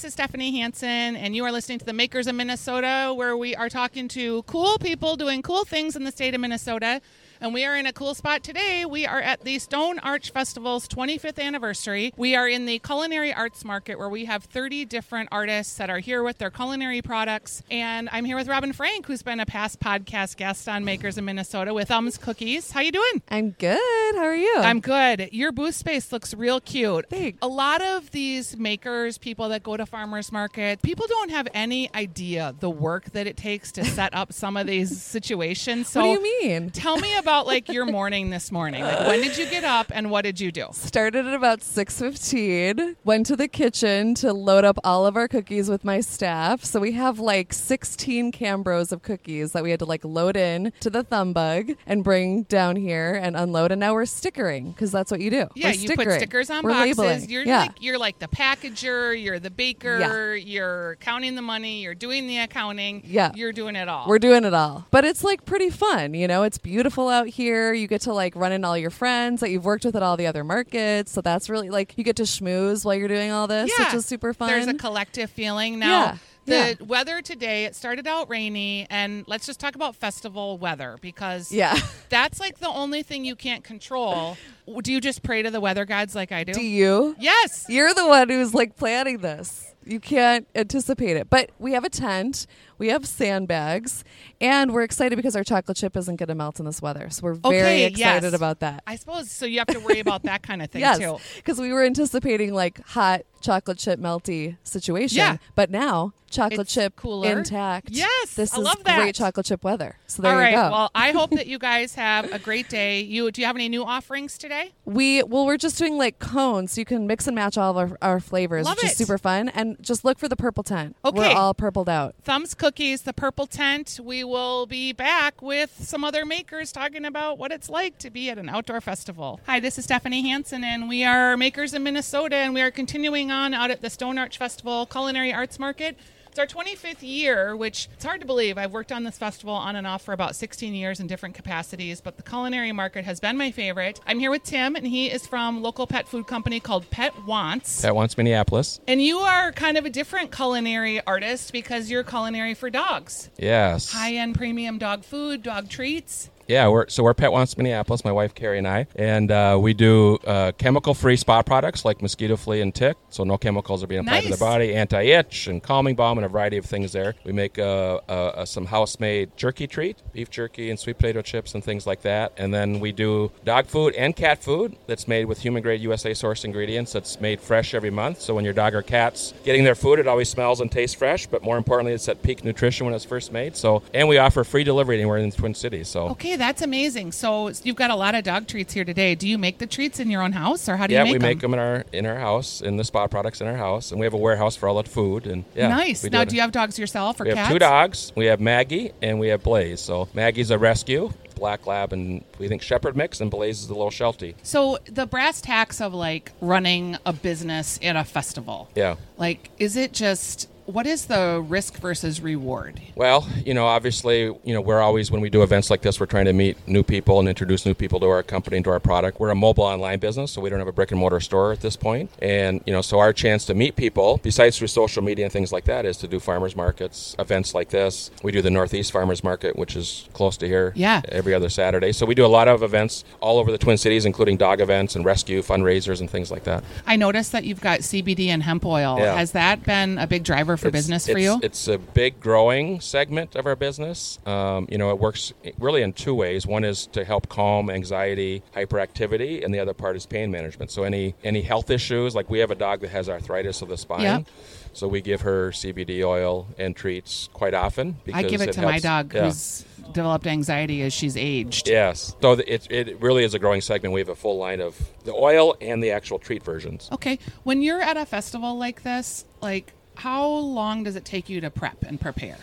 this is Stephanie Hansen, and you are listening to the Makers of Minnesota, where we are talking to cool people doing cool things in the state of Minnesota. And we are in a cool spot today. We are at the Stone Arch Festival's 25th anniversary. We are in the Culinary Arts Market where we have 30 different artists that are here with their culinary products. And I'm here with Robin Frank, who's been a past podcast guest on Makers in Minnesota with Thumbs Cookies. How you doing? I'm good. How are you? I'm good. Your booth space looks real cute. Thanks. A lot of these makers, people that go to farmers market, people don't have any idea the work that it takes to set up some of these situations. So what do you mean? Tell me about like your morning this morning. Like when did you get up and what did you do? Started at about 6:15. Went to the kitchen to load up all of our cookies with my staff. So we have like 16 Cambros of cookies that we had to like load in to the thumb bug and bring down here and unload. And now we're stickering because that's what you do. Yeah, you put stickers on We're boxes. labeling. You're yeah. like you're like the packager, you're the baker, you're counting the money, you're doing the accounting. Yeah. You're doing it all. We're doing it all. But it's like pretty fun, you know? It's beautiful out here. You get to like run in all your friends that you've worked with at all the other markets. So that's really like you get to schmooze while you're doing all this, yeah. which is super fun. There's a collective feeling now. Yeah, The yeah. weather today, it started out rainy, and let's just talk about festival weather because yeah. that's like the only thing you can't control. Do you just pray to the weather gods like I do? Do you? yes. You're the one who's like planning this. You can't anticipate it. But we have a tent, we have sandbags, and we're excited because our chocolate chip isn't going to melt in this weather. So we're very Okay, excited yes. about that. I suppose so. You have to worry about that kind of thing yes, too. because we were anticipating like hot chocolate chip melty situation. Yeah. But now chocolate It's chip cooler. intact. Yes, this I is love that. great chocolate chip weather. So there All you right. go. Well, I hope that you guys have a great day. You do you have any new offerings today? We well, we're just doing like cones, you can mix and match all of our, our flavors, Love which it. is super fun. And just look for the purple tent. Okay. we're all purpled out. Thumbs Cookies, the Purple Tent. We will be back with some other makers talking about what it's like to be at an outdoor festival. Hi, this is Stephanie Hansen, and we are makers in Minnesota, and we are continuing on out at the Stone Arch Festival Culinary Arts Market. It's our 25th year, which it's hard to believe. I've worked on this festival on and off for about 16 years in different capacities, but the culinary market has been my favorite. I'm here with Tim, and he is from local pet food company called Pet Wants. Pet wants Minneapolis. And you are kind of a different culinary artist because you're culinary for dogs. Yes. High end premium dog food, dog treats. Yeah, we're so we're Pet Wants Minneapolis, my wife Carrie and I, and uh, we do uh, chemical-free spa products like mosquito flea and tick, so no chemicals are being applied to Nice. the body, anti-itch and calming balm and a variety of things there. We make uh, uh, uh, some house-made jerky treat, beef jerky and sweet potato chips and things like that, and then we do dog food and cat food that's made with human-grade USA sourced ingredients. That's made fresh every month, so when your dog or cat's getting their food, it always smells and tastes fresh. But more importantly, it's at peak nutrition when it's first made. So, and we offer free delivery anywhere in the Twin Cities. So. Okay, that's amazing. So you've got a lot of dog treats here today. Do you make the treats in your own house, or how do yeah, you make we them? make them in our in our house, in the spa products in our house, and we have a warehouse for all that food. And yeah, nice. Now, do you have dogs yourself or We have cats? two dogs. We have Maggie and we have Blaze. So Maggie's a rescue, black lab, and we think shepherd mix, and Blaze is the little Sheltie. So the brass tacks of like running a business in a festival. Yeah. Like, is it just what is the risk versus reward? Well, you know, obviously, you know, we're always when we do events like this, we're trying to meet new people and introduce new people to our company and to our product. We're a mobile online business, so we don't have a brick and mortar store at this point. And you know, so our chance to meet people, besides through social media and things like that, is to do farmers markets, events like this. We do the Northeast Farmers Market, which is close to here, Yeah. every other Saturday. So we do a lot of events all over the Twin Cities, including dog events and rescue fundraisers and things like that. I noticed that you've got CBD and hemp oil. Yeah. Has that been a big driver for It's- business for you? It's a big growing segment of our business. Um, you know, it works really in two ways. One is to help calm anxiety, hyperactivity, and the other part is pain management. So any any health issues, like we have a dog that has arthritis of the spine. Yep. So we give her CBD oil and treats quite often. I give because it to my dog yeah. who's developed anxiety as she's aged. Yes. So it, it really is a growing segment. We have a full line of the oil and the actual treat versions. Okay. When you're at a festival like this, like how long does it take you to prep and prepare?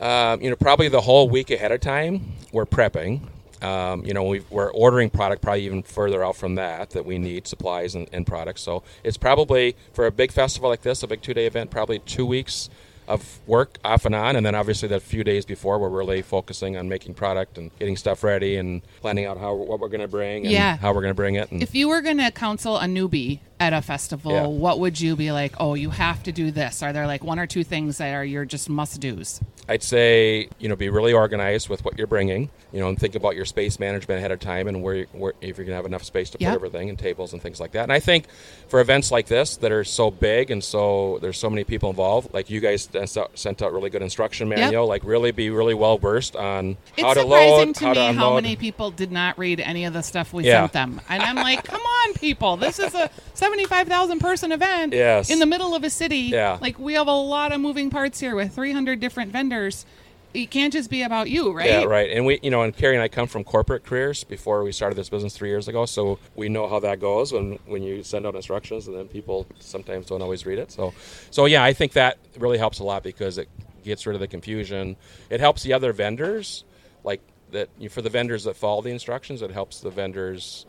Um, you know, probably the whole week ahead of time, we're prepping. Um, you know, we've, we're ordering product probably even further out from that that we need supplies and, and products. So it's probably for a big festival like this, a big two day event, probably two weeks of work off and on, and then obviously that few days before we're really focusing on making product and getting stuff ready and planning out how what we're going to bring and Yeah. how we're going to bring it. And If you were going to counsel a newbie at a festival, Yeah. what would you be like? Oh, you have to do this. Are there like one or two things that are your just must dos? I'd say you know be really organized with what you're bringing. You know, and think about your space management ahead of time and where, where if you're gonna have enough space to put everything and tables and things like that. And I think for events like this that are so big and so there's so many people involved, like you guys sent out- really good instruction manual. Like really be really well versed on It's how to surprising load, to how me to how many people did not read any of the stuff we Yeah. sent them. And I'm like, come on, people. This is a 75,000 person event Yes. in the middle of a city. Yeah. Like, we have a lot of moving parts here with 300 different vendors. It can't just be about you, right? Yeah, right. And we, you know, and Carrie and I come from corporate careers before we started this business three years ago, so we know how that goes when when you send out instructions and then people sometimes don't always read it. So, so yeah, I think that really helps a lot because it gets rid of the confusion. It helps the other vendors, like that you, for the vendors that follow the instructions. It helps the vendors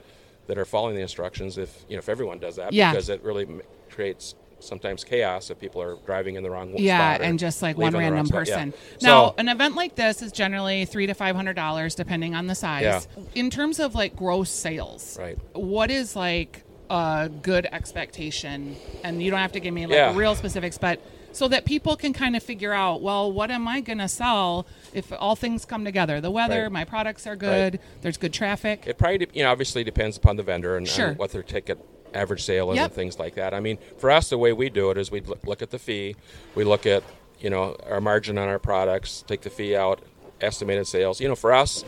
that are following the instructions. If you know, if everyone does that, Yeah. because it really creates sometimes chaos if people are driving in the wrong Yeah, spot and just like one leaving the wrong random spot. Yeah. person. Now, So- an event like this is generally three to five hundred dollars, depending on the size. Yeah. In terms of like gross sales, Right. What is like a good expectation? And you don't have to give me like Yeah. real specifics, but so that people can kind of figure out, well, what am I going to sell if all things come together? The weather, Right. my products are good, Right. there's good traffic. It probably, de- you know, obviously depends upon the vendor and, Sure. what their ticket average sale is Yep. and things like that. I mean, for us, the way we do it is we look, look at the fee, we look at, you know, our margin on our products, take the fee out, estimated sales. You know, for us,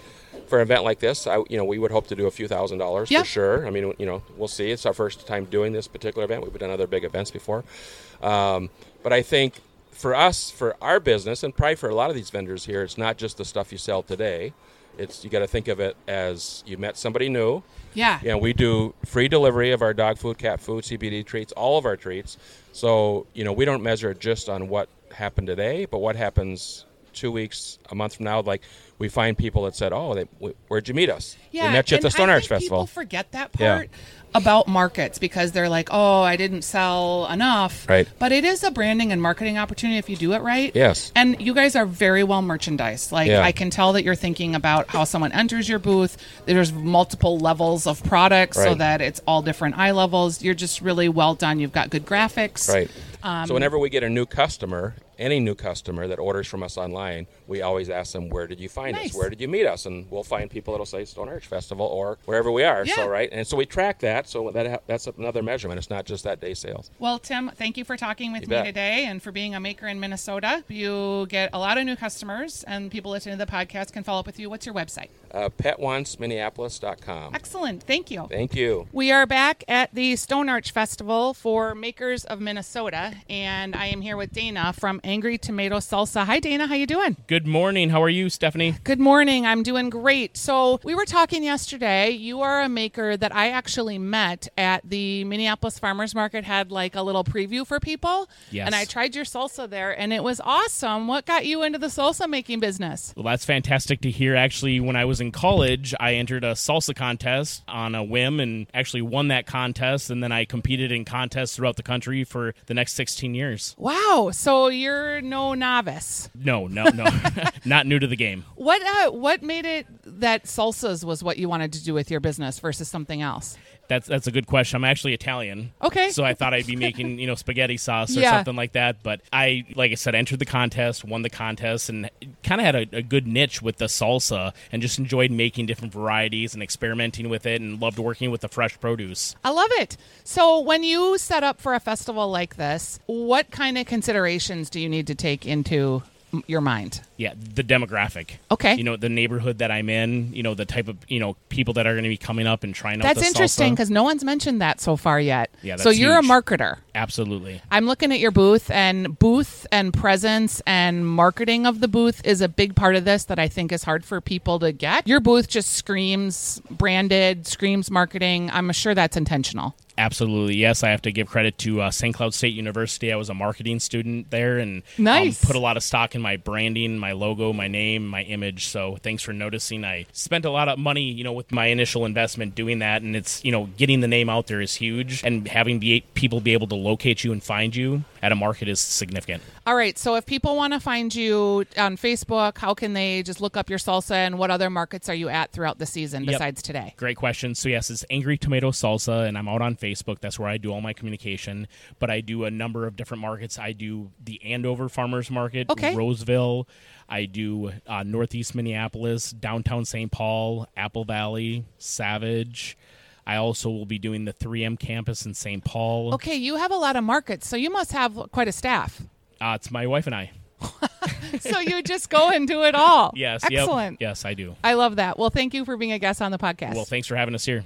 for an event like this, I, you know, we would hope to do a few thousand dollars Yep. for sure. I mean, you know, we'll see. It's our first time doing this particular event. We've done other big events before, um, but I think for us, for our business, and probably for a lot of these vendors here, it's not just the stuff you sell today. It's you got to think of it as you met somebody new. Yeah. Yeah, we do free delivery of our dog food, cat food, CBD treats, all of our treats. So you know we don't measure it just on what happened today, but what happens two weeks, a month from now. Like we find people that said, "Oh, they, wh- where'd you meet us? Yeah, we met you at the Stone Arch Festival." People forget that Yeah. part about markets because they're like, "Oh, I didn't sell enough." Right. But it is a branding and marketing opportunity if you do it right. Yes. And you guys are very well merchandised. Like Yeah. I can tell that you're thinking about how someone enters your booth. There's multiple levels of products so that it's all different eye levels. You're just really well done. You've got good graphics. Right. Um, so whenever we get a new customer, any new customer that orders from us online, we always ask them, "Where did you find Nice. us? Where did you meet us?" And we'll find people that'll say Stone Arch Festival or wherever we are. Yeah. So right, and so we track that. So that that's another measurement. It's not just that day sales. Well, Tim, thank you for talking with You me bet. today and for being a maker in Minnesota. You get a lot of new customers, and people listening to the podcast can follow up with you. What's your website? Uh, PetWantsMinneapolis.com. Excellent. Thank you. Thank you. We are back at the Stone Arch Festival for Makers of Minnesota, and I am here with Dana from Angry Tomato Salsa. Hi, Dana. How you doing? Good morning. How are you, Stephanie? Good morning. I'm doing great. So, we were talking yesterday. You are a maker that I actually met at the Minneapolis Farmers Market, had like a little preview for people. Yes. And I tried your salsa there, and it was awesome. What got you into the salsa making business? Well, that's fantastic to hear. Actually, when I was in college, I entered a salsa contest on a whim and actually won that contest. And then I competed in contests throughout the country for the next 16 years. Wow. So, you're no novice. No, no, no. Not new to the game. What uh, what made it that salsas was what you wanted to do with your business versus something else? That's that's a good question. I'm actually Italian. Okay. So I thought I'd be making, you know, spaghetti sauce or Yeah. something like that. But I, like I said, entered the contest, won the contest, and kind of had a, a good niche with the salsa and just enjoyed making different varieties and experimenting with it and loved working with the fresh produce. I love it. So, when you set up for a festival like this, what kind of considerations do you need to take into your mind? Yeah, the demographic. Okay. You know, the neighborhood that I'm in, you know, the type of, you know, people that are going to be coming up and trying out That's the interesting because no one's mentioned that so far yet. Yeah, so you're a marketer. Absolutely. I'm looking at your booth, and booth and presence and marketing of the booth is a big part of this that I think is hard for people to get. Your booth just screams branded, screams marketing. I'm sure that's intentional. Absolutely, yes. I have to give credit to uh, St. Cloud State University. I was a marketing student there, and Nice. um, put a lot of stock in my branding, my logo, my name, my image. So thanks for noticing. I spent a lot of money, you know, with my initial investment doing that, and it's you know getting the name out there is huge, and having be, people be able to locate you and find you at a market is significant. All right. So if people want to find you on Facebook, how can they just look up your salsa and what other markets are you at throughout the season Yep. besides today? Great question. So yes, it's Angry Tomato Salsa, and I'm out on Facebook. That's where I do all my communication. But I do a number of different markets. I do the Andover Farmers Market, Okay. Roseville. I do uh, Northeast Minneapolis, downtown St. Paul, Apple Valley, Savage. I also will be doing the 3M campus in St. Paul. Okay, you have a lot of markets, so you must have quite a staff. Uh, it's my wife and I. so you just go and do it all. Yes. yep. Excellent. Yes, I do. I love that. Well, thank you for being a guest on the podcast. Well, thanks for having us here.